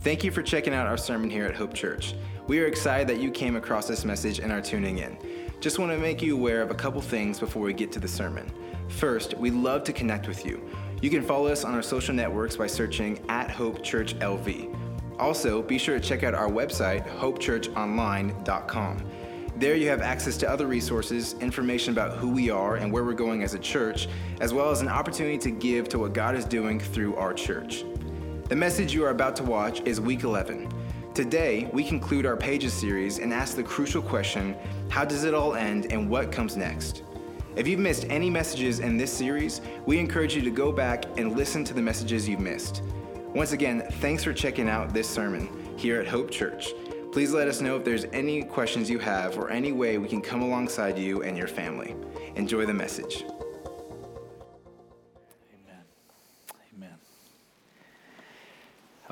Thank you for checking out our sermon here at Hope Church. We are excited that you came across this message and are tuning in. Just want to make you aware of a couple things before we get to the sermon. First, we'd love to connect with you. You can follow us on our social networks by searching at Hope Church LV. Also, be sure to check out our website, hopechurchonline.com. There you have access to other resources, information about who we are and where we're going as a church, as well as an opportunity to give to what God is doing through our church. The message you are about to watch is week 11. Today, we conclude our Pages series and ask the crucial question how does it all end and what comes next? If you've missed any messages in this series, we encourage you to go back and listen to the messages you've missed. Once again, thanks for checking out this sermon here at Hope Church. Please let us know if there's any questions you have or any way we can come alongside you and your family. Enjoy the message.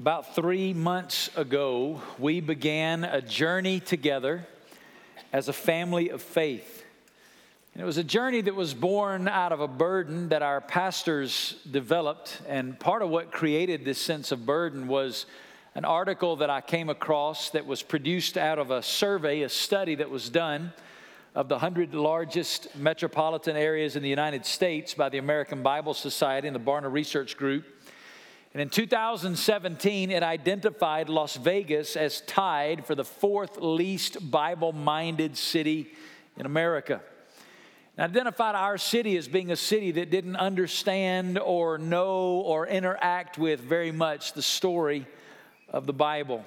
About three months ago, we began a journey together as a family of faith. And it was a journey that was born out of a burden that our pastors developed. And part of what created this sense of burden was an article that I came across that was produced out of a survey, a study that was done of the 100 largest metropolitan areas in the United States by the American Bible Society and the Barna Research Group. And in 2017, it identified Las Vegas as tied for the fourth least Bible minded city in America. And identified our city as being a city that didn't understand or know or interact with very much the story of the Bible.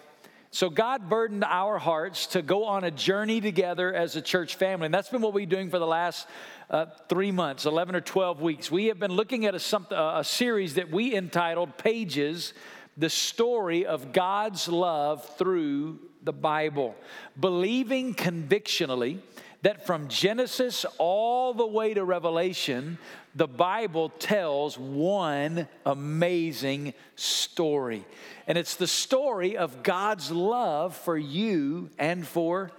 So God burdened our hearts to go on a journey together as a church family. And that's been what we've been doing for the last uh, three months, 11 or 12 weeks. We have been looking at a, a series that we entitled Pages The Story of God's Love Through the Bible. Believing convictionally that from Genesis all the way to Revelation, the Bible tells one amazing story. And it's the story of God's love for you and for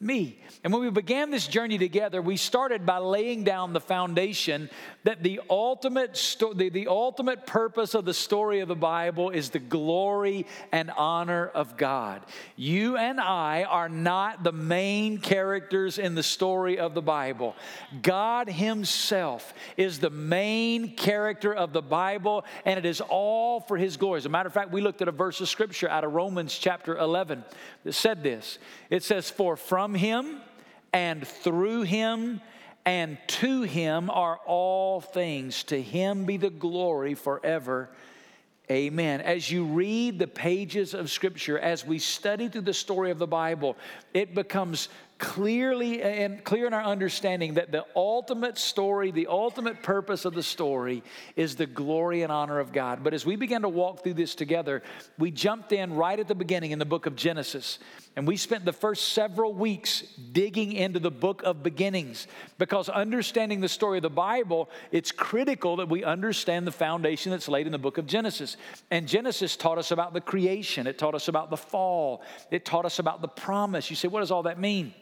me. And when we began this journey together, we started by laying down the foundation that the ultimate sto- the, the ultimate purpose of the story of the Bible is the glory and honor of God. You and I are not the main characters in the story of the Bible. God himself is the main character of the Bible and it is all for his glory. As a matter of fact, we looked at a verse of scripture out of Romans chapter 11 that said this. It says for from from him and through him and to him are all things. To him be the glory forever. Amen. As you read the pages of Scripture, as we study through the story of the Bible, it becomes clearly and clear in our understanding that the ultimate story, the ultimate purpose of the story is the glory and honor of God. But as we began to walk through this together, we jumped in right at the beginning in the book of Genesis. And we spent the first several weeks digging into the book of beginnings because understanding the story of the Bible, it's critical that we understand the foundation that's laid in the book of Genesis. And Genesis taught us about the creation, it taught us about the fall, it taught us about the promise. You say, what does all that mean?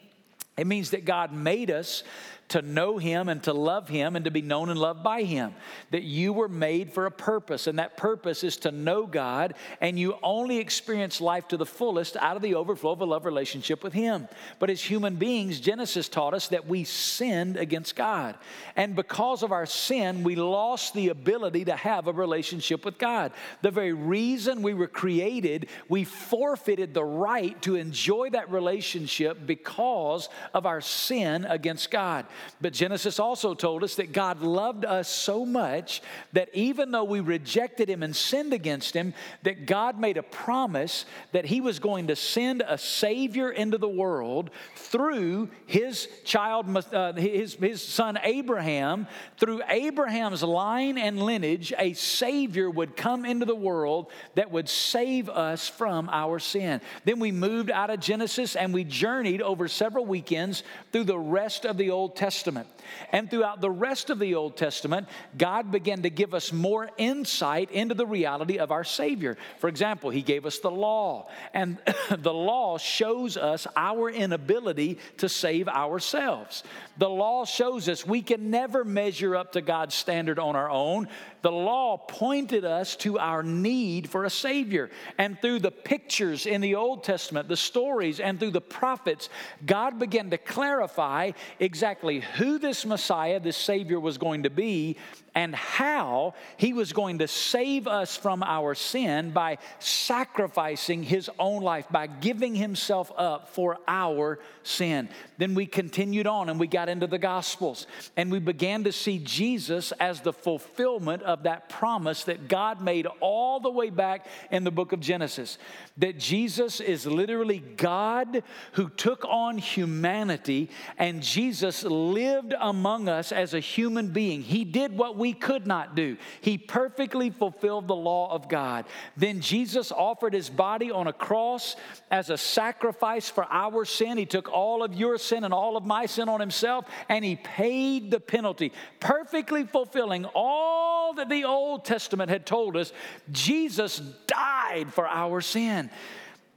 It means that God made us to know Him and to love Him and to be known and loved by Him. That you were made for a purpose, and that purpose is to know God, and you only experience life to the fullest out of the overflow of a love relationship with Him. But as human beings, Genesis taught us that we sinned against God. And because of our sin, we lost the ability to have a relationship with God. The very reason we were created, we forfeited the right to enjoy that relationship because of our sin against God. But Genesis also told us that God loved us so much that even though we rejected him and sinned against him, that God made a promise that he was going to send a Savior into the world through his child, uh, his, his son Abraham. Through Abraham's line and lineage, a Savior would come into the world that would save us from our sin. Then we moved out of Genesis and we journeyed over several weekends through the rest of the Old Testament Testament. And throughout the rest of the Old Testament, God began to give us more insight into the reality of our Savior. For example, He gave us the law, and the law shows us our inability to save ourselves. The law shows us we can never measure up to God's standard on our own. The law pointed us to our need for a Savior. And through the pictures in the Old Testament, the stories, and through the prophets, God began to clarify exactly who this Messiah, this Savior, was going to be and how he was going to save us from our sin by sacrificing his own life, by giving himself up for our sin. Then we continued on and we got into the Gospels and we began to see Jesus as the fulfillment of that promise that God made all the way back in the book of Genesis. That Jesus is literally God who took on humanity and Jesus lived among us as a human being. He did what we we could not do. He perfectly fulfilled the law of God. Then Jesus offered his body on a cross as a sacrifice for our sin. He took all of your sin and all of my sin on himself, and he paid the penalty, perfectly fulfilling all that the Old Testament had told us. Jesus died for our sin.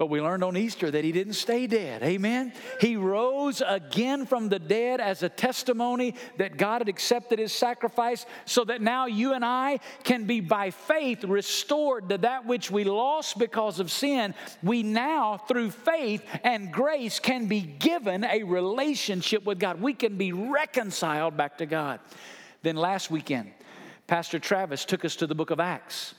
But we learned on Easter that he didn't stay dead. Amen. He rose again from the dead as a testimony that God had accepted his sacrifice so that now you and I can be by faith restored to that which we lost because of sin. We now, through faith and grace, can be given a relationship with God. We can be reconciled back to God. Then last weekend, Pastor Travis took us to the book of Acts.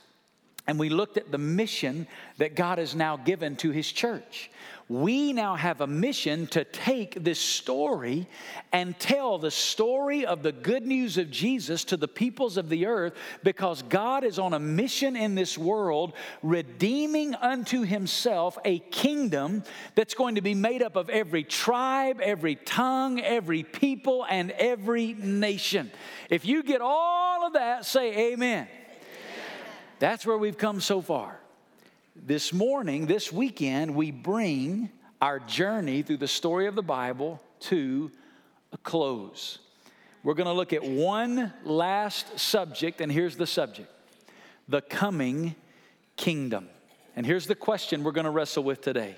And we looked at the mission that God has now given to His church. We now have a mission to take this story and tell the story of the good news of Jesus to the peoples of the earth because God is on a mission in this world, redeeming unto Himself a kingdom that's going to be made up of every tribe, every tongue, every people, and every nation. If you get all of that, say amen. That's where we've come so far. This morning, this weekend, we bring our journey through the story of the Bible to a close. We're going to look at one last subject, and here's the subject the coming kingdom. And here's the question we're going to wrestle with today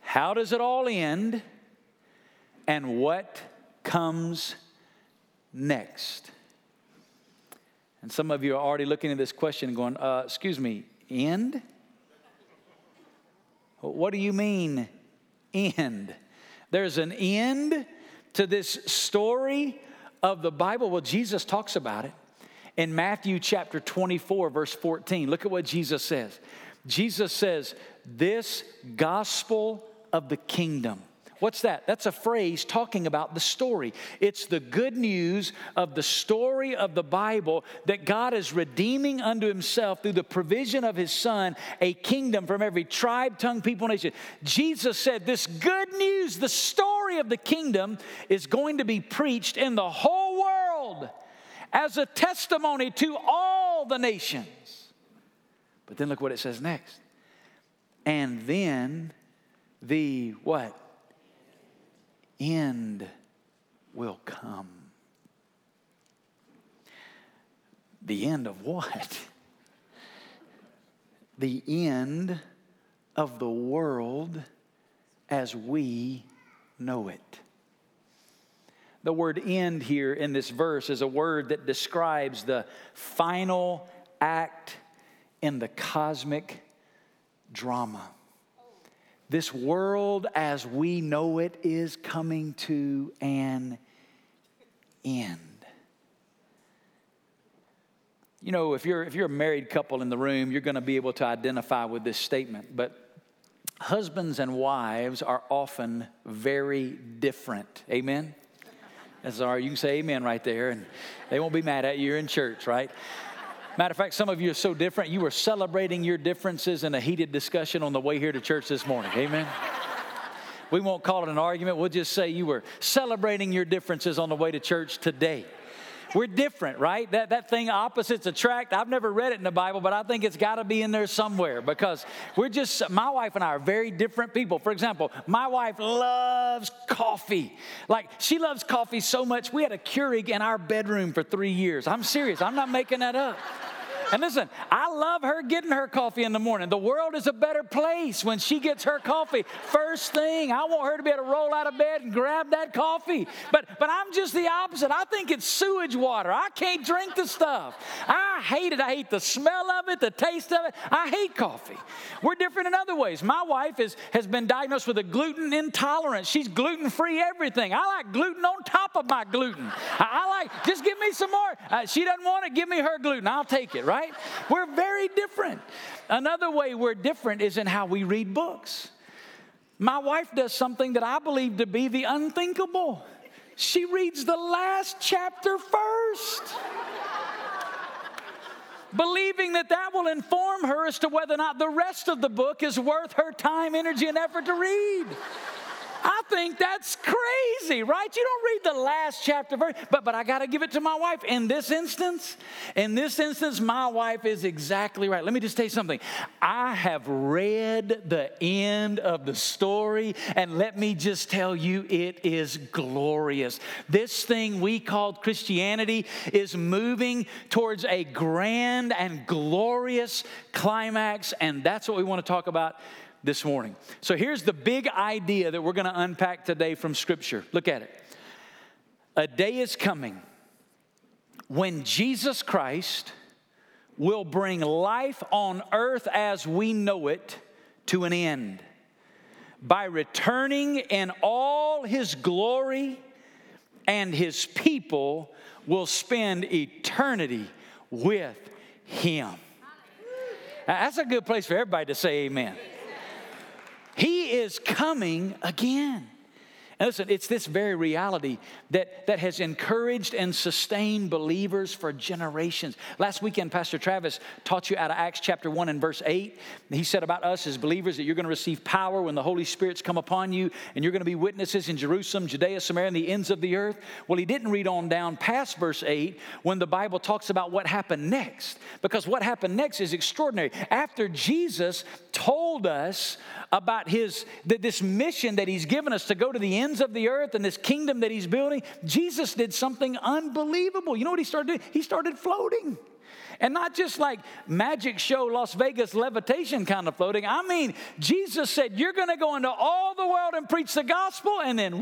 How does it all end, and what comes next? And some of you are already looking at this question and going, uh, Excuse me, end? What do you mean, end? There's an end to this story of the Bible. Well, Jesus talks about it in Matthew chapter 24, verse 14. Look at what Jesus says. Jesus says, This gospel of the kingdom What's that? That's a phrase talking about the story. It's the good news of the story of the Bible that God is redeeming unto himself through the provision of his Son a kingdom from every tribe, tongue, people, nation. Jesus said, This good news, the story of the kingdom, is going to be preached in the whole world as a testimony to all the nations. But then look what it says next. And then the what? End will come. The end of what? The end of the world as we know it. The word end here in this verse is a word that describes the final act in the cosmic drama. This world as we know it is coming to an end. You know, if you're, if you're a married couple in the room, you're going to be able to identify with this statement. But husbands and wives are often very different. Amen? That's all right. You can say amen right there, and they won't be mad at you. You're in church, right? Matter of fact, some of you are so different, you were celebrating your differences in a heated discussion on the way here to church this morning. Amen. we won't call it an argument. We'll just say you were celebrating your differences on the way to church today. We're different, right? That, that thing, opposites attract. I've never read it in the Bible, but I think it's got to be in there somewhere because we're just, my wife and I are very different people. For example, my wife loves coffee. Like, she loves coffee so much, we had a Keurig in our bedroom for three years. I'm serious, I'm not making that up. And listen, I love her getting her coffee in the morning. The world is a better place when she gets her coffee first thing. I want her to be able to roll out of bed and grab that coffee. But but I'm just the opposite. I think it's sewage water. I can't drink the stuff. I hate it. I hate the smell of it, the taste of it. I hate coffee. We're different in other ways. My wife is, has been diagnosed with a gluten intolerance. She's gluten free everything. I like gluten on top of my gluten. I, I like, just give me some more. Uh, she doesn't want it, give me her gluten. I'll take it, right? We're very different. Another way we're different is in how we read books. My wife does something that I believe to be the unthinkable. She reads the last chapter first believing that that will inform her as to whether or not the rest of the book is worth her time, energy, and effort to read. I think that's crazy, right? You don't read the last chapter verse, but but I got to give it to my wife. In this instance, in this instance, my wife is exactly right. Let me just tell you something. I have read the end of the story, and let me just tell you, it is glorious. This thing we called Christianity is moving towards a grand and glorious climax, and that's what we want to talk about this morning. So here's the big idea that we're going to unpack today from Scripture. Look at it. A day is coming when Jesus Christ will bring life on earth as we know it to an end by returning in all his glory, and his people will spend eternity with him. Now, that's a good place for everybody to say amen. Is coming again. And listen, it's this very reality that, that has encouraged and sustained believers for generations. Last weekend, Pastor Travis taught you out of Acts chapter 1 and verse 8. He said about us as believers that you're going to receive power when the Holy Spirit's come upon you, and you're going to be witnesses in Jerusalem, Judea, Samaria, and the ends of the earth. Well, he didn't read on down past verse 8 when the Bible talks about what happened next, because what happened next is extraordinary. After Jesus told us about his this mission that he's given us to go to the ends of the earth and this kingdom that he's building, Jesus did something unbelievable. You know what he started doing? He started floating. And not just like magic show Las Vegas levitation kind of floating. I mean, Jesus said, You're going to go into all the world and preach the gospel, and then,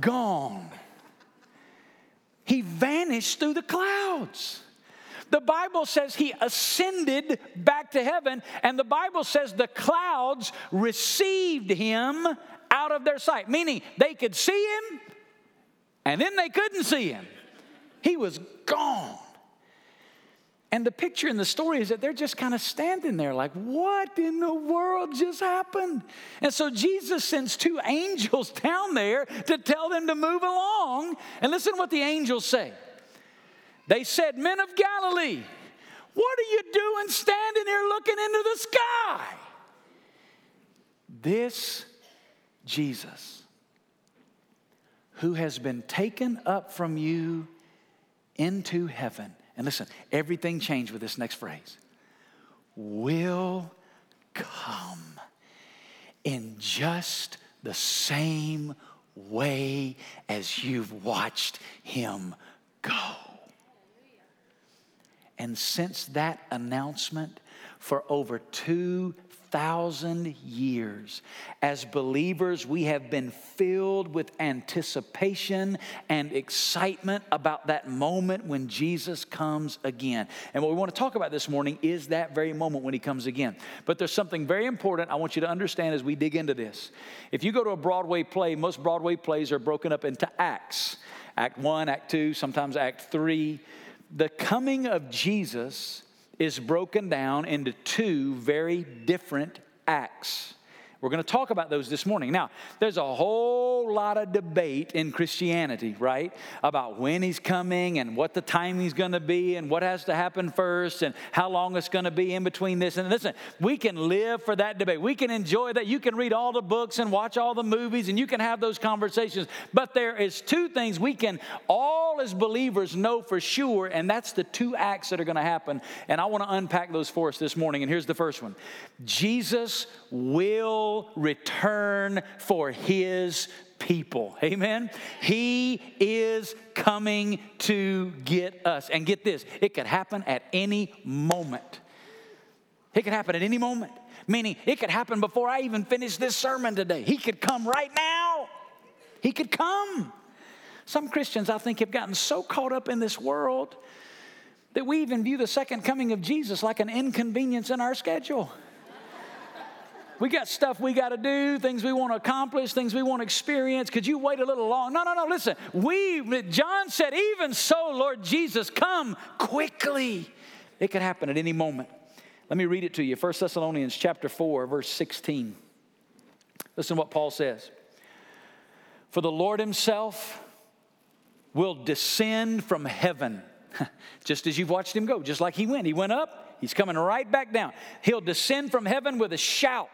gone. He vanished through the clouds. The Bible says he ascended back to heaven, and the Bible says the clouds received him out of their sight, meaning they could see him and then they couldn't see him. He was gone. And the picture in the story is that they're just kind of standing there, like, what in the world just happened? And so Jesus sends two angels down there to tell them to move along. And listen to what the angels say. They said, Men of Galilee, what are you doing standing here looking into the sky? This Jesus, who has been taken up from you into heaven. And listen, everything changed with this next phrase will come in just the same way as you've watched him go. And since that announcement, for over 2,000 years, as believers, we have been filled with anticipation and excitement about that moment when Jesus comes again. And what we want to talk about this morning is that very moment when he comes again. But there's something very important I want you to understand as we dig into this. If you go to a Broadway play, most Broadway plays are broken up into acts Act 1, Act 2, sometimes Act 3 the coming of Jesus is broken down into two very different acts. We're going to talk about those this morning. Now, there's a whole lot of debate in Christianity, right? About when he's coming and what the timing's going to be and what has to happen first and how long it's going to be in between this. And listen, we can live for that debate. We can enjoy that. You can read all the books and watch all the movies and you can have those conversations. But there is two things we can all as believers know for sure, and that's the two acts that are going to happen. And I want to unpack those for us this morning. And here's the first one Jesus will return for his people. Amen. He is coming to get us. And get this, it could happen at any moment. It could happen at any moment. Meaning, it could happen before I even finish this sermon today. He could come right now. He could come. Some Christians, I think, have gotten so caught up in this world that we even view the second coming of Jesus like an inconvenience in our schedule. We got stuff we got to do, things we want to accomplish, things we want to experience. Could you wait a little long? No, no, no. Listen, we, John said, even so, Lord Jesus, come quickly. It could happen at any moment. Let me read it to you. 1 Thessalonians chapter 4, verse 16. Listen to what Paul says. For the Lord himself will descend from heaven, just as you've watched him go, just like he went. He went up, He's coming right back down. He'll descend from heaven with a shout,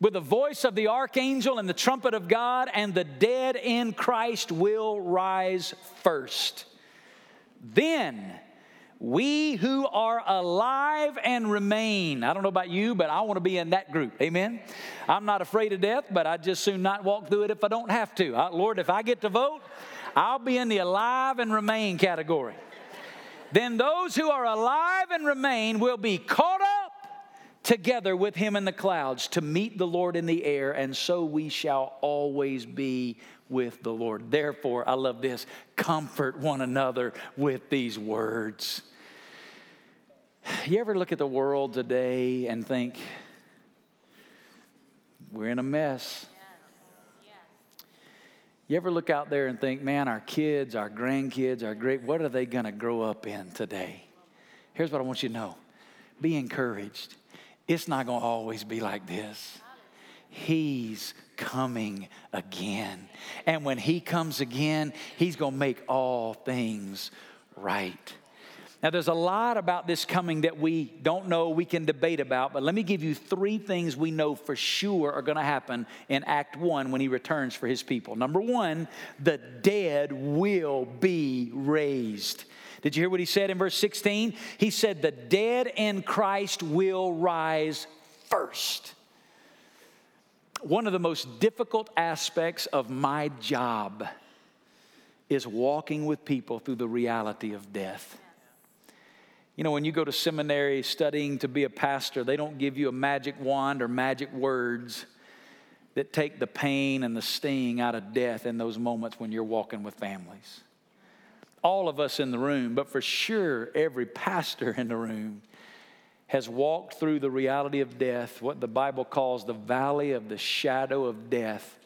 with the voice of the archangel and the trumpet of God, and the dead in Christ will rise first. Then we who are alive and remain. I don't know about you, but I want to be in that group. Amen. I'm not afraid of death, but I'd just soon not walk through it if I don't have to. Lord, if I get to vote, I'll be in the alive and remain category. Then those who are alive and remain will be caught up together with him in the clouds to meet the Lord in the air, and so we shall always be with the Lord. Therefore, I love this comfort one another with these words. You ever look at the world today and think, we're in a mess? You ever look out there and think, man, our kids, our grandkids, our great, what are they going to grow up in today? Here's what I want you to know be encouraged. It's not going to always be like this. He's coming again. And when He comes again, He's going to make all things right. Now, there's a lot about this coming that we don't know, we can debate about, but let me give you three things we know for sure are going to happen in Act 1 when he returns for his people. Number one, the dead will be raised. Did you hear what he said in verse 16? He said, The dead in Christ will rise first. One of the most difficult aspects of my job is walking with people through the reality of death. You know, when you go to seminary studying to be a pastor, they don't give you a magic wand or magic words that take the pain and the sting out of death in those moments when you're walking with families. All of us in the room, but for sure every pastor in the room, has walked through the reality of death, what the Bible calls the valley of the shadow of death,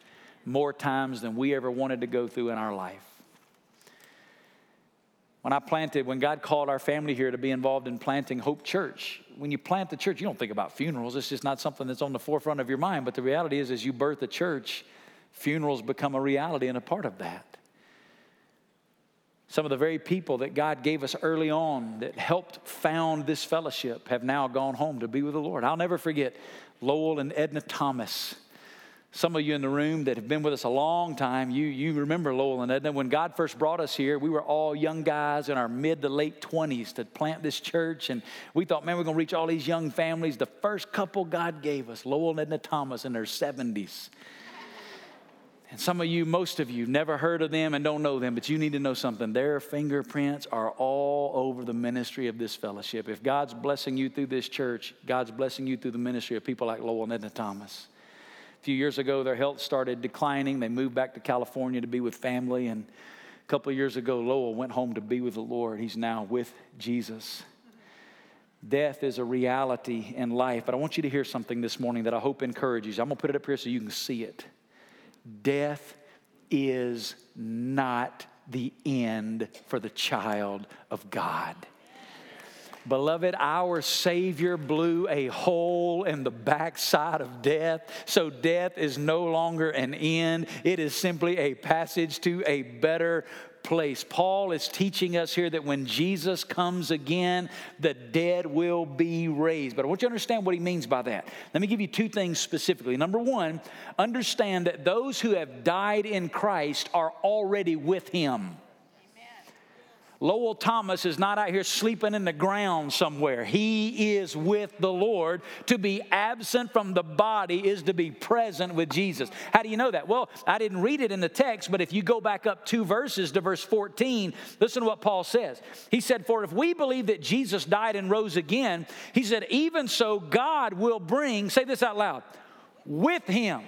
more times than we ever wanted to go through in our life. When I planted, when God called our family here to be involved in planting Hope Church, when you plant the church, you don't think about funerals. It's just not something that's on the forefront of your mind. But the reality is, as you birth a church, funerals become a reality and a part of that. Some of the very people that God gave us early on that helped found this fellowship have now gone home to be with the Lord. I'll never forget Lowell and Edna Thomas. Some of you in the room that have been with us a long time, you, you remember Lowell and Edna. When God first brought us here, we were all young guys in our mid to late 20s to plant this church. And we thought, man, we're going to reach all these young families. The first couple God gave us, Lowell and Edna Thomas, in their 70s. And some of you, most of you, never heard of them and don't know them, but you need to know something. Their fingerprints are all over the ministry of this fellowship. If God's blessing you through this church, God's blessing you through the ministry of people like Lowell and Edna Thomas. A few years ago, their health started declining. They moved back to California to be with family. And a couple years ago, Lowell went home to be with the Lord. He's now with Jesus. Death is a reality in life. But I want you to hear something this morning that I hope encourages you. I'm going to put it up here so you can see it. Death is not the end for the child of God. Beloved, our Savior blew a hole in the backside of death, so death is no longer an end. It is simply a passage to a better place. Paul is teaching us here that when Jesus comes again, the dead will be raised. But I want you to understand what he means by that. Let me give you two things specifically. Number one, understand that those who have died in Christ are already with him. Lowell Thomas is not out here sleeping in the ground somewhere. He is with the Lord. To be absent from the body is to be present with Jesus. How do you know that? Well, I didn't read it in the text, but if you go back up two verses to verse 14, listen to what Paul says. He said, For if we believe that Jesus died and rose again, he said, even so, God will bring, say this out loud, with him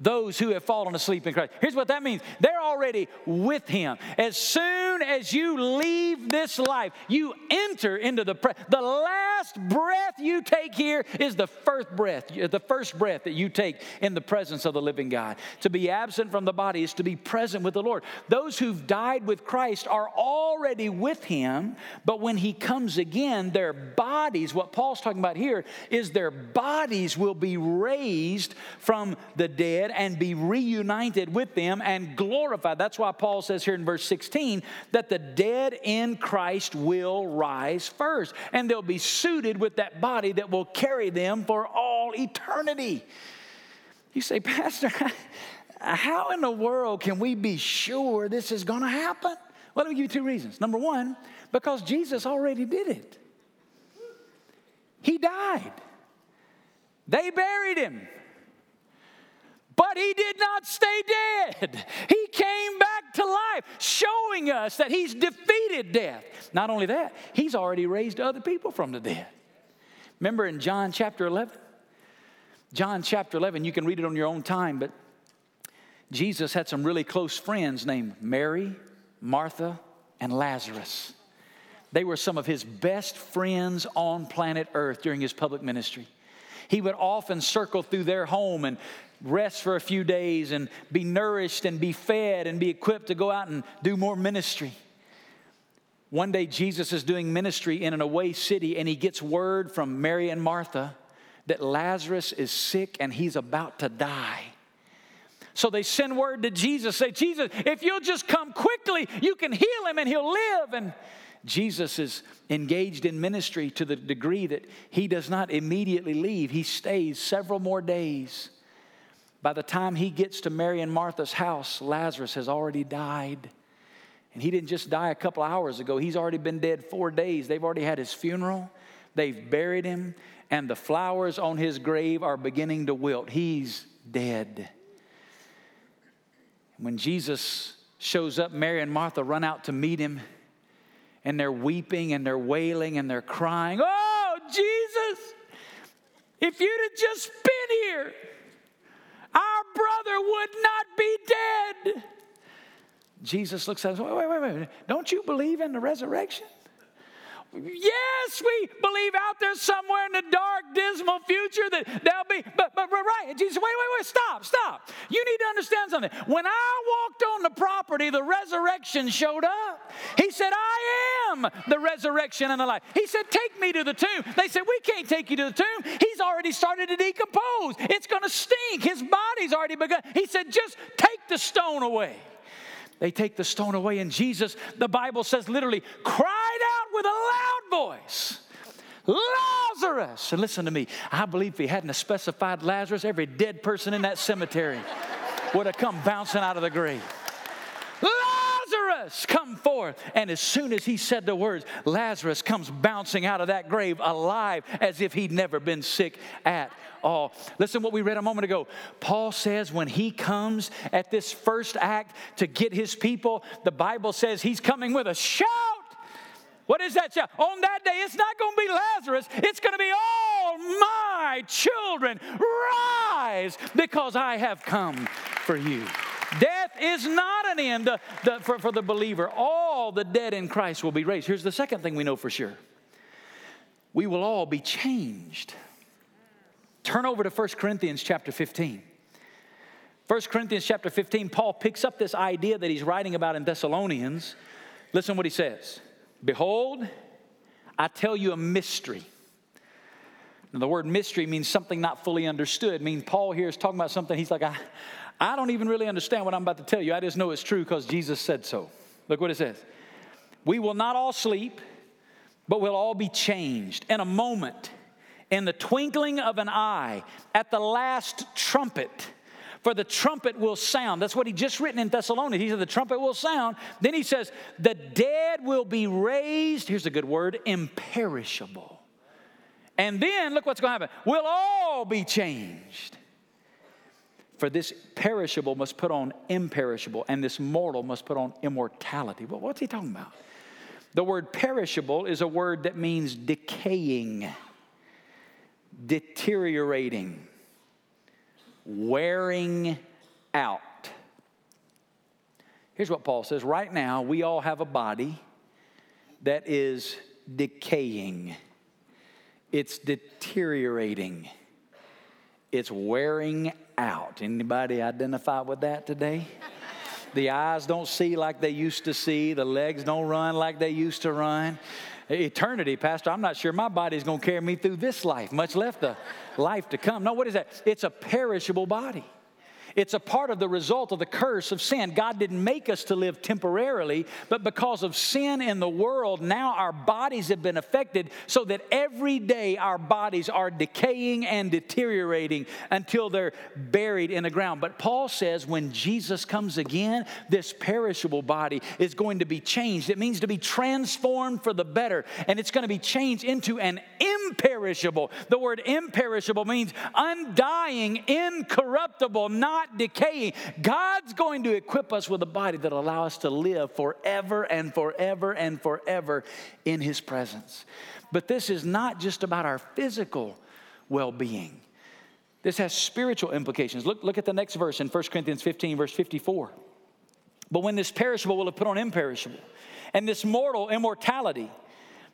those who have fallen asleep in Christ. Here's what that means they're already with Him. As soon as you leave this life, you enter into the pre- the last breath you take here is the first breath, the first breath that you take in the presence of the living God. To be absent from the body is to be present with the Lord. Those who've died with Christ are already with Him, but when He comes again, their bodies, what Paul's talking about here, is their bodies will be raised from the dead and be reunited with them and glorified. That's why Paul says here in verse 16 that the dead in Christ will rise first, and they'll be suited with that body that will carry them for all eternity. You say, Pastor, how in the world can we be sure this is going to happen? Well, let me give you two reasons. Number one, because Jesus already did it. He died. They buried him. But he did not stay dead. He came back to life, showing us that he's defeated death. Not only that, he's already raised other people from the dead. Remember in John chapter 11? John chapter 11, you can read it on your own time, but Jesus had some really close friends named Mary, Martha, and Lazarus. They were some of his best friends on planet Earth during his public ministry. He would often circle through their home and rest for a few days and be nourished and be fed and be equipped to go out and do more ministry. One day, Jesus is doing ministry in an away city, and he gets word from Mary and Martha that Lazarus is sick and he's about to die. So they send word to Jesus, say, Jesus, if you'll just come quickly, you can heal him and he'll live. And Jesus is engaged in ministry to the degree that he does not immediately leave. He stays several more days. By the time he gets to Mary and Martha's house, Lazarus has already died. And he didn't just die a couple hours ago, he's already been dead four days. They've already had his funeral, they've buried him, and the flowers on his grave are beginning to wilt. He's dead. When Jesus shows up, Mary and Martha run out to meet him, and they're weeping and they're wailing and they're crying, Oh, Jesus, if you'd have just been here brother would not be dead. Jesus looks at us, wait, wait, wait, wait. Don't you believe in the resurrection? Yes, we believe out there somewhere in the dark, dismal future that there'll be, but, but, but right. Jesus, wait, wait, wait, stop, stop. You need to understand something. When I walked on the property, the resurrection showed up. He said, I am the resurrection and the life. He said, Take me to the tomb. They said, We can't take you to the tomb. He's already started to decompose. It's going to stink. His body's already begun. He said, Just take the stone away. They take the stone away, and Jesus, the Bible says literally, cried with a loud voice. Lazarus. And listen to me. I believe if he hadn't specified Lazarus, every dead person in that cemetery would have come bouncing out of the grave. Lazarus, come forth. And as soon as he said the words, Lazarus comes bouncing out of that grave alive as if he'd never been sick at all. Listen what we read a moment ago. Paul says when he comes at this first act to get his people, the Bible says he's coming with a shout. What is that shout? On that day, it's not going to be Lazarus, it's going to be all my children. Rise because I have come for you. Death is not an end uh, the, for, for the believer. All the dead in Christ will be raised. Here's the second thing we know for sure we will all be changed. Turn over to 1 Corinthians chapter 15. 1 Corinthians chapter 15, Paul picks up this idea that he's writing about in Thessalonians. Listen what he says Behold, I tell you a mystery. Now, the word mystery means something not fully understood. I mean, Paul here is talking about something. He's like, I, I don't even really understand what I'm about to tell you. I just know it's true because Jesus said so. Look what it says. We will not all sleep, but we'll all be changed in a moment, in the twinkling of an eye, at the last trumpet. For the trumpet will sound. That's what he just written in Thessalonians. He said, The trumpet will sound. Then he says, The dead will be raised. Here's a good word imperishable. And then look what's going to happen. We'll all be changed. For this perishable must put on imperishable, and this mortal must put on immortality. Well, what's he talking about? The word perishable is a word that means decaying, deteriorating, wearing out. Here's what Paul says right now, we all have a body that is decaying, it's deteriorating, it's wearing out. Anybody identify with that today? The eyes don't see like they used to see, the legs don't run like they used to run. Eternity, Pastor, I'm not sure my body's going to carry me through this life, much left the life to come. No, what is that? It's a perishable body. It's a part of the result of the curse of sin. God didn't make us to live temporarily, but because of sin in the world, now our bodies have been affected so that every day our bodies are decaying and deteriorating until they're buried in the ground. But Paul says when Jesus comes again, this perishable body is going to be changed. It means to be transformed for the better, and it's going to be changed into an imperishable. The word imperishable means undying, incorruptible, not not decaying. God's going to equip us with a body that allow us to live forever and forever and forever in His presence. But this is not just about our physical well being. This has spiritual implications. Look, look at the next verse in 1 Corinthians 15, verse 54. But when this perishable will have put on imperishable, and this mortal immortality,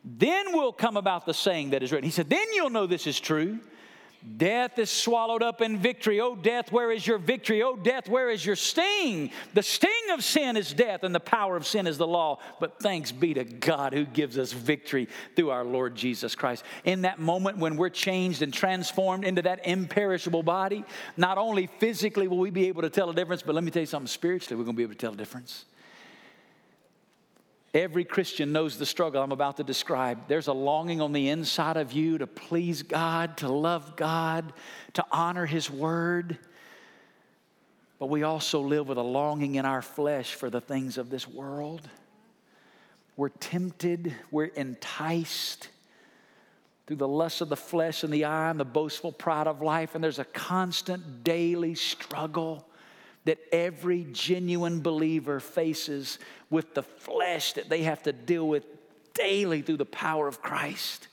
then will come about the saying that is written. He said, Then you'll know this is true. Death is swallowed up in victory. Oh, death, where is your victory? Oh, death, where is your sting? The sting of sin is death, and the power of sin is the law. But thanks be to God who gives us victory through our Lord Jesus Christ. In that moment when we're changed and transformed into that imperishable body, not only physically will we be able to tell a difference, but let me tell you something spiritually, we're going to be able to tell a difference. Every Christian knows the struggle I'm about to describe. There's a longing on the inside of you to please God, to love God, to honor His word. But we also live with a longing in our flesh for the things of this world. We're tempted, we're enticed through the lust of the flesh and the eye and the boastful pride of life, and there's a constant daily struggle that every genuine believer faces with the flesh that they have to deal with daily through the power of Christ.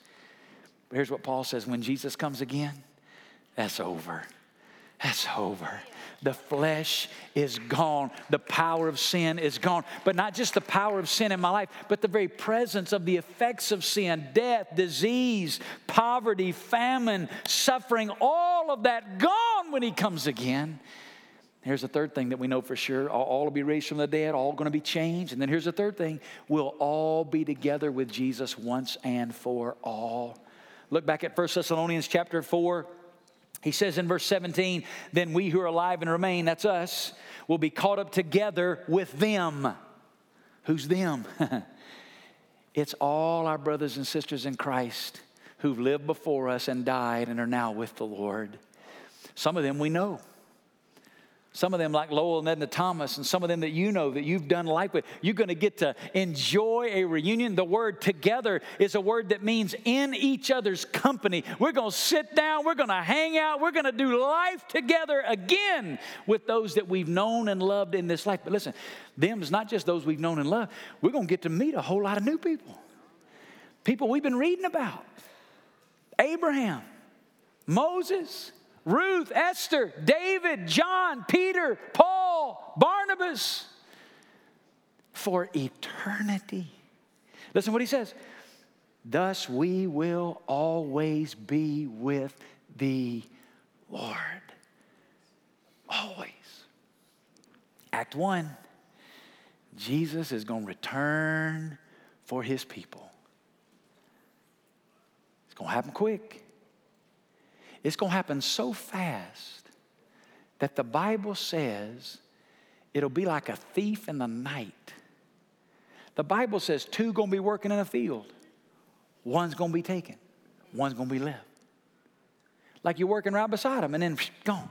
But here's what Paul says when Jesus comes again, that's over. That's over. The flesh is gone. The power of sin is gone. But not just the power of sin in my life, but the very presence of the effects of sin death, disease, poverty, famine, suffering all of that gone when He comes again. Here's the third thing that we know for sure all, all will be raised from the dead, all going to be changed. And then here's the third thing we'll all be together with Jesus once and for all. Look back at 1 Thessalonians chapter 4. He says in verse 17, then we who are alive and remain, that's us, will be caught up together with them. Who's them? it's all our brothers and sisters in Christ who've lived before us and died and are now with the Lord. Some of them we know. Some of them, like Lowell and Edna Thomas, and some of them that you know that you've done life with, you're going to get to enjoy a reunion. The word together is a word that means in each other's company. We're going to sit down, we're going to hang out, we're going to do life together again with those that we've known and loved in this life. But listen, them is not just those we've known and loved, we're going to get to meet a whole lot of new people. People we've been reading about Abraham, Moses, Ruth, Esther, David, John, Peter, Paul, Barnabas for eternity. Listen what he says. Thus we will always be with the Lord. Always. Act one Jesus is going to return for his people. It's going to happen quick. It's going to happen so fast that the Bible says it'll be like a thief in the night. The Bible says two going to be working in a field. One's going to be taken. One's going to be left. Like you're working right beside them and then gone.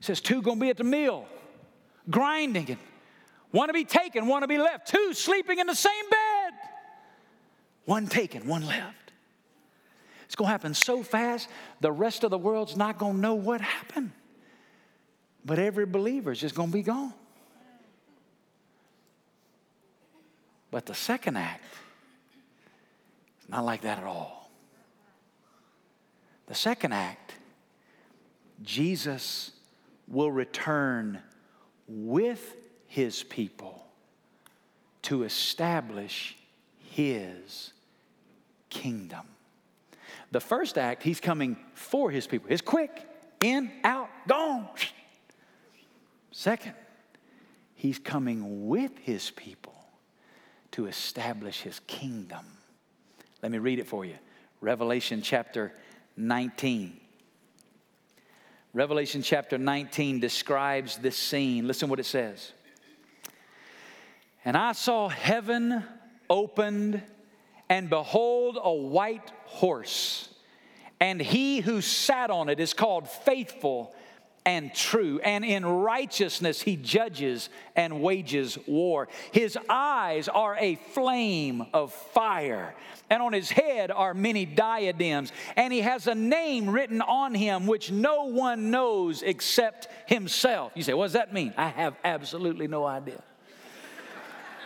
It says two gonna be at the mill, grinding it. One to be taken, one to be left. Two sleeping in the same bed. One taken, one left. It's gonna happen so fast, the rest of the world's not gonna know what happened. But every believer is just gonna be gone. But the second act is not like that at all. The second act, Jesus will return with his people to establish his kingdom. The first act, he's coming for his people. It's quick, in, out, gone. Second, he's coming with his people to establish his kingdom. Let me read it for you. Revelation chapter 19. Revelation chapter 19 describes this scene. Listen what it says. And I saw heaven opened, and behold, a white horse. And he who sat on it is called faithful and true, and in righteousness he judges and wages war. His eyes are a flame of fire, and on his head are many diadems, and he has a name written on him which no one knows except himself. You say, What does that mean? I have absolutely no idea.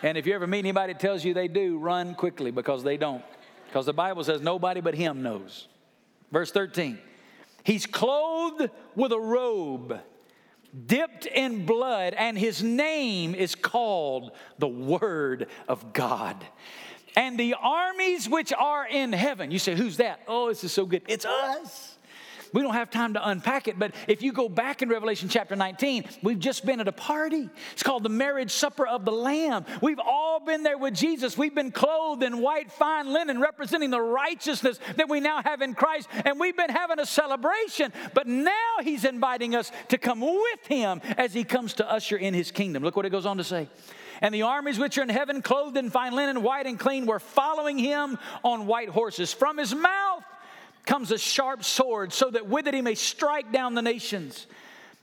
And if you ever meet anybody that tells you they do, run quickly because they don't. Because the Bible says nobody but him knows. Verse 13. He's clothed with a robe dipped in blood, and his name is called the Word of God. And the armies which are in heaven, you say, Who's that? Oh, this is so good. It's us. We don't have time to unpack it, but if you go back in Revelation chapter 19, we've just been at a party. It's called the marriage supper of the Lamb. We've all been there with Jesus. We've been clothed in white, fine linen, representing the righteousness that we now have in Christ, and we've been having a celebration. But now He's inviting us to come with Him as He comes to usher in His kingdom. Look what it goes on to say. And the armies which are in heaven, clothed in fine linen, white and clean, were following him on white horses. From his mouth comes a sharp sword, so that with it he may strike down the nations.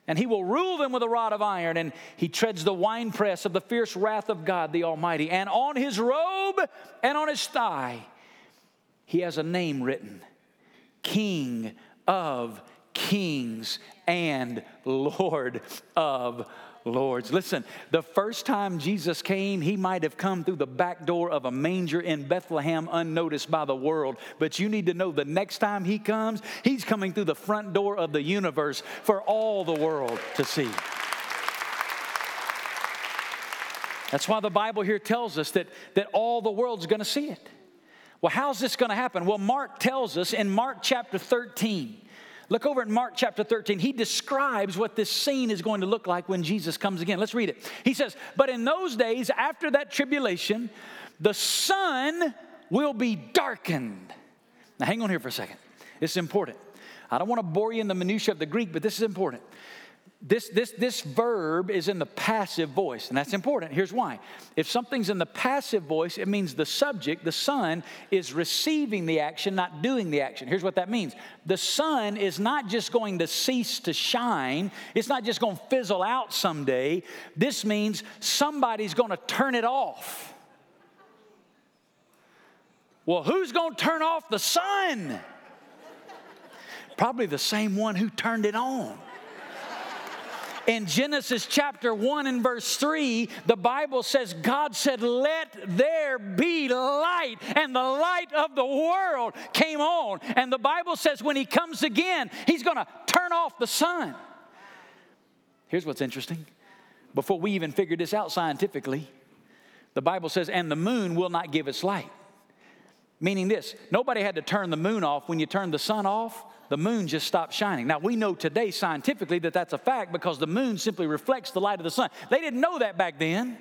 And he will rule them with a rod of iron, and he treads the winepress of the fierce wrath of God the Almighty. And on his robe and on his thigh, he has a name written King of Kings and Lord of lords. Listen, the first time Jesus came, he might have come through the back door of a manger in Bethlehem unnoticed by the world. But you need to know the next time he comes, he's coming through the front door of the universe for all the world to see. That's why the Bible here tells us that, that all the world's to see it. Well, how's this to happen? Well, Mark tells us in Mark chapter 13 Look over at Mark chapter 13. He describes what this scene is going to look like when Jesus comes again. Let's read it. He says, But in those days, after that tribulation, the sun will be darkened. Now, hang on here for a second. Is important. I don't want to bore you in the minutiae of the Greek, but this is important. This, this, this verb is in the passive voice, and that's important. Here's why. If something's in the passive voice, it means the subject, the sun, is receiving the action, not doing the action. Here's what that means the sun is not just going to cease to shine, it's not just going to fizzle out someday. This means somebody's going to turn it off. Well, who's going to turn off the sun? Probably the same one who turned it on. In Genesis chapter 1 and verse 3, the Bible says, God said, Let there be light. And the light of the world came on. And the Bible says, when He comes again, He's going to turn off the sun. Here's what's interesting. Before we even figured this out scientifically, the Bible says, And the moon will not give its light. Meaning this nobody had to turn the moon off. When you turn the sun off, the moon just stopped shining. Now, we know today scientifically that that's a fact because the moon simply reflects the light of the sun. They didn't know that back then.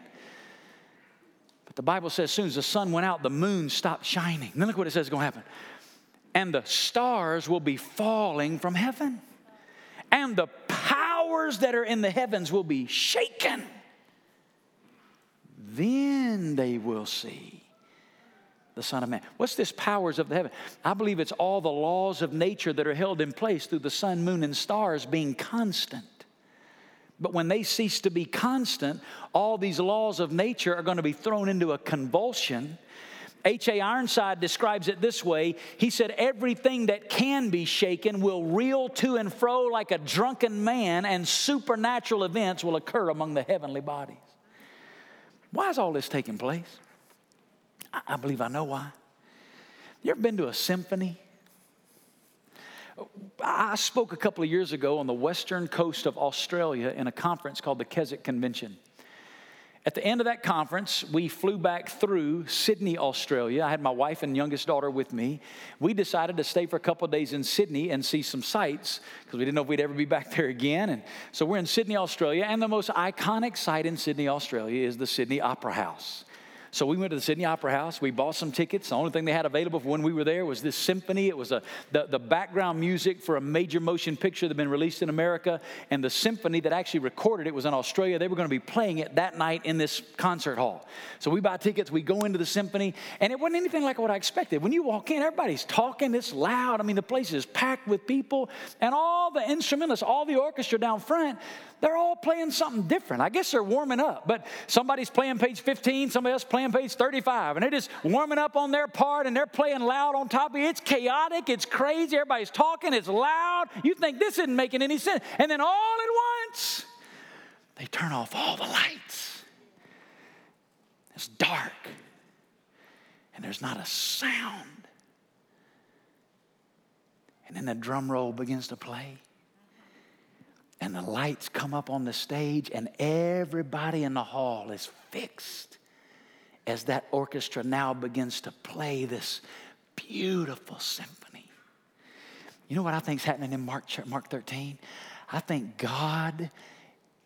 But the Bible says as soon as the sun went out, the moon stopped shining. Then look what it says is going to happen. And the stars will be falling from heaven, and the powers that are in the heavens will be shaken. Then they will see the Son of Man. What's this powers of the heaven? I believe it's all the laws of nature that are held in place through the sun, moon, and stars being constant. But when they cease to be constant, all these laws of nature are going to be thrown into a convulsion. H.A. Ironside describes it this way He said, Everything that can be shaken will reel to and fro like a drunken man, and supernatural events will occur among the heavenly bodies. Why is all this taking place? I believe I know why. You ever been to a symphony? I spoke a couple of years ago on the western coast of Australia in a conference called the Keswick Convention. At the end of that conference, we flew back through Sydney, Australia. I had my wife and youngest daughter with me. We decided to stay for a couple of days in Sydney and see some sights because we didn't know if we'd ever be back there again. And so we're in Sydney, Australia, and the most iconic site in Sydney, Australia is the Sydney Opera House. So we went to the Sydney Opera House. We bought some tickets. The only thing they had available for when we were there was this symphony. It was a, the, the background music for a major motion picture that had been released in America. And the symphony that actually recorded it was in Australia. They were going to be playing it that night in this concert hall. So we buy tickets. We go into the symphony. And it wasn't anything like what I expected. When you walk in, everybody's talking. It's loud. I mean, the place is packed with people. And all the instrumentalists, all the orchestra down front, they're all playing something different. I guess they're warming up, but somebody's playing page 15, somebody else playing page 35, and they're just warming up on their part and they're playing loud on top of it. It's chaotic, it's crazy, everybody's talking, it's loud. You think this isn't making any sense. And then all at once, they turn off all the lights. It's dark, and there's not a sound. And then the drum roll begins to play and the lights come up on the stage, and everybody in the hall is fixed as that orchestra now begins to play this beautiful symphony. You know what I think is happening in Mark, Mark 13? I think God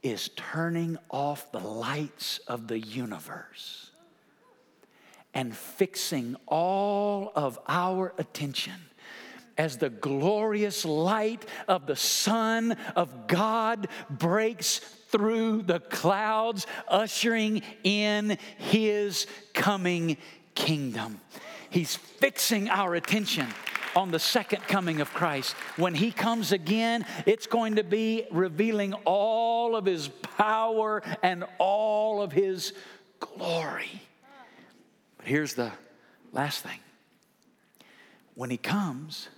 is turning off the lights of the universe and fixing all of our attention as the glorious light of the Son of God breaks through the clouds, ushering in his coming kingdom. He's fixing our attention on the second coming of Christ. When he comes again, it's going to be revealing all of his power and all of his glory. But here's the last thing when he comes,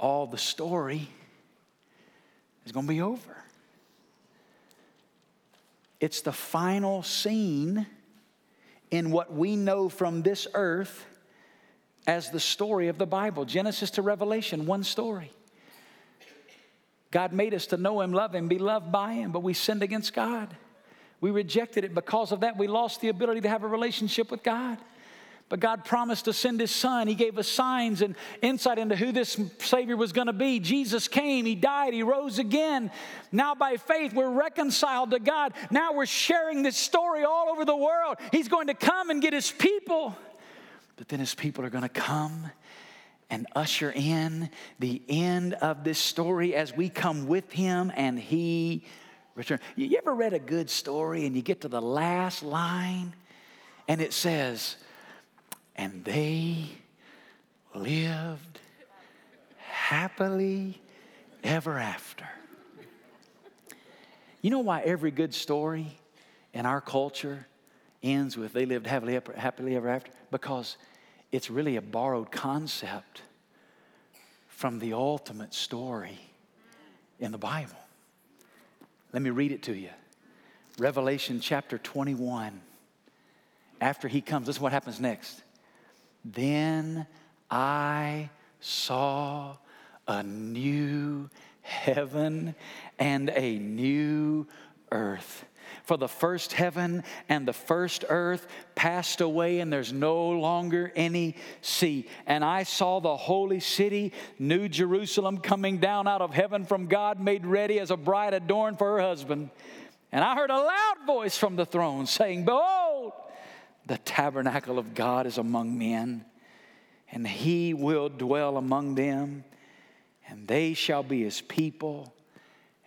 all the story is going to be over. It's the final scene in what we know from this earth as the story of the Bible Genesis to Revelation, one story. God made us to know Him, love Him, be loved by Him, but we sinned against God. We rejected it. Because of that, we lost the ability to have a relationship with God. But God promised to send His Son. He gave us signs and insight into who this Savior was going to be. Jesus came, He died, He rose again. Now, by faith, we're reconciled to God. Now we're sharing this story all over the world. He's going to come and get His people. But then His people are going to come and usher in the end of this story as we come with Him and He return. You ever read a good story and you get to the last line and it says, and they lived happily ever after. You know why every good story in our culture ends with they lived happily, happily ever after? Because it's really a borrowed concept from the ultimate story in the Bible. Let me read it to you. Revelation chapter 21. After he comes, this is what happens next. Then I saw a new heaven and a new earth. For the first heaven and the first earth passed away, and there's no longer any sea. And I saw the holy city, New Jerusalem, coming down out of heaven from God, made ready as a bride adorned for her husband. And I heard a loud voice from the throne saying, Behold, the tabernacle of God is among men, and he will dwell among them, and they shall be his people,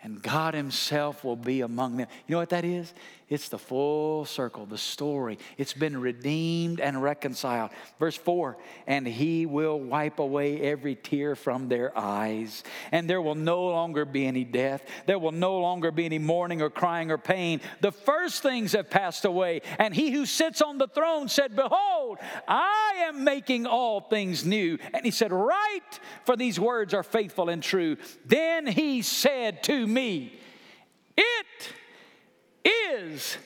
and God himself will be among them. You know what that is? It's the full circle, the story. It's been redeemed and reconciled. Verse 4 And he will wipe away every tear from their eyes, and there will no longer be any death. There will no longer be any mourning or crying or pain. The first things have passed away. And he who sits on the throne said, Behold, I am making all things new. And he said, Write, for these words are faithful and true. Then he said to me, It is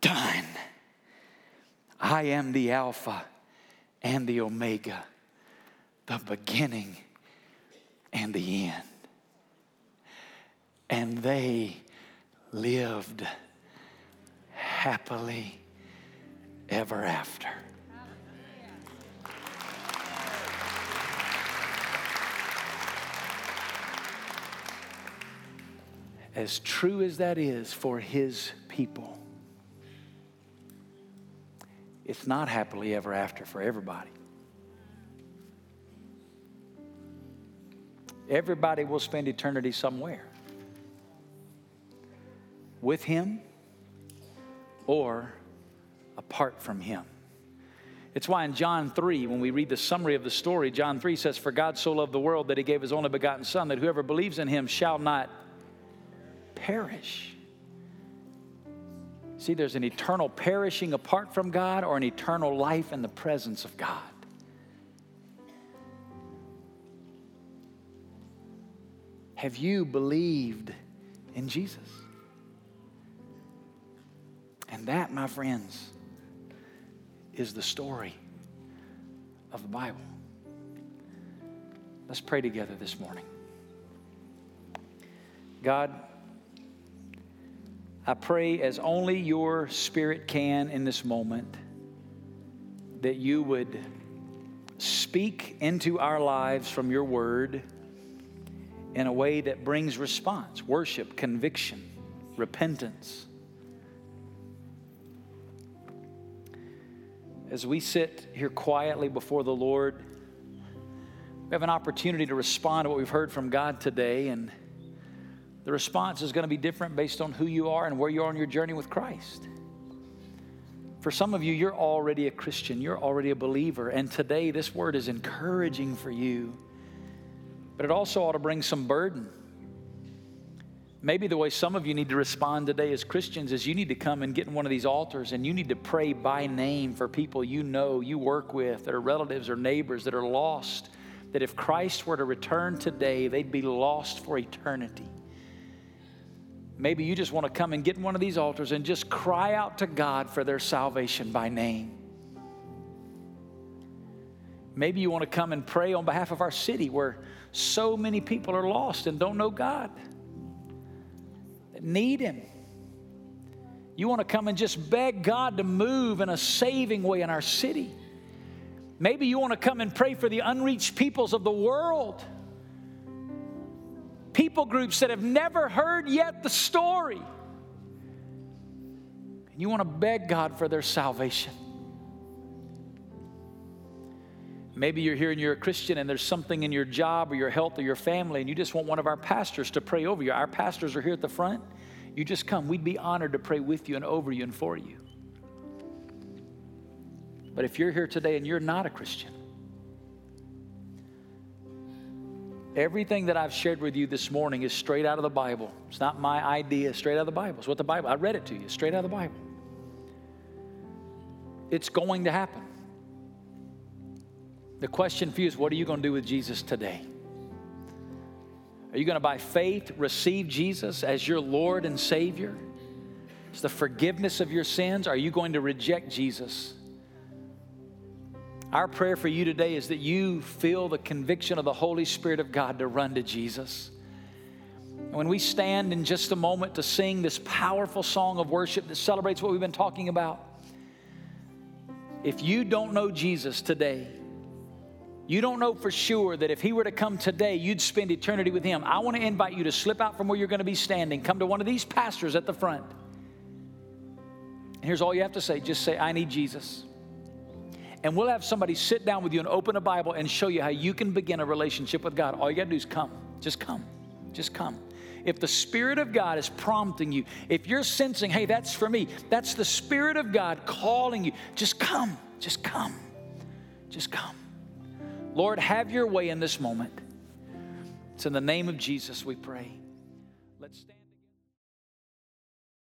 done. I am the Alpha and the Omega, the beginning and the end. And they lived happily ever after. As true as that is for his people, it's not happily ever after for everybody. Everybody will spend eternity somewhere with him or apart from him. It's why in John 3, when we read the summary of the story, John 3 says, For God so loved the world that he gave his only begotten Son, that whoever believes in him shall not perish. See, there's an eternal perishing apart from God or an eternal life in the presence of God. Have you believed in Jesus? And that, my friends, is the story of the Bible. Let's pray together this morning. God, I pray as only your spirit can in this moment that you would speak into our lives from your word in a way that brings response, worship, conviction, repentance. As we sit here quietly before the Lord, we have an opportunity to respond to what we've heard from God today and the response is going to be different based on who you are and where you are on your journey with Christ. For some of you, you're already a Christian, you're already a believer, and today this word is encouraging for you, but it also ought to bring some burden. Maybe the way some of you need to respond today as Christians is you need to come and get in one of these altars and you need to pray by name for people you know, you work with, that are relatives or neighbors that are lost. That if Christ were to return today, they'd be lost for eternity. Maybe you just want to come and get in one of these altars and just cry out to God for their salvation by name. Maybe you want to come and pray on behalf of our city where so many people are lost and don't know God, that need Him. You want to come and just beg God to move in a saving way in our city. Maybe you want to come and pray for the unreached peoples of the world people groups that have never heard yet the story. And you want to beg God for their salvation. Maybe you're here and you're a Christian and there's something in your job or your health or your family and you just want one of our pastors to pray over you. Our pastors are here at the front. You just come. We'd be honored to pray with you and over you and for you. But if you're here today and you're not a Christian, Everything that I've shared with you this morning is straight out of the Bible. It's not my idea, straight out of the Bible. It's what the Bible, I read it to you, straight out of the Bible. It's going to happen. The question for you is what are you going to do with Jesus today? Are you going to, by faith, receive Jesus as your Lord and Savior? It's the forgiveness of your sins. Are you going to reject Jesus? Our prayer for you today is that you feel the conviction of the Holy Spirit of God to run to Jesus. And when we stand in just a moment to sing this powerful song of worship that celebrates what we've been talking about, if you don't know Jesus today, you don't know for sure that if he were to come today, you'd spend eternity with him. I want to invite you to slip out from where you're going to be standing, come to one of these pastors at the front. And here's all you have to say just say, I need Jesus and we'll have somebody sit down with you and open a Bible and show you how you can begin a relationship with God. All you got to do is come. Just come. Just come. if the Spirit of God is prompting you, if you're sensing, hey, that's for me, that's the Spirit of God calling you, just come, just come, just come. Lord, have your way in this moment. It's in the name of Jesus we pray. Let's stand.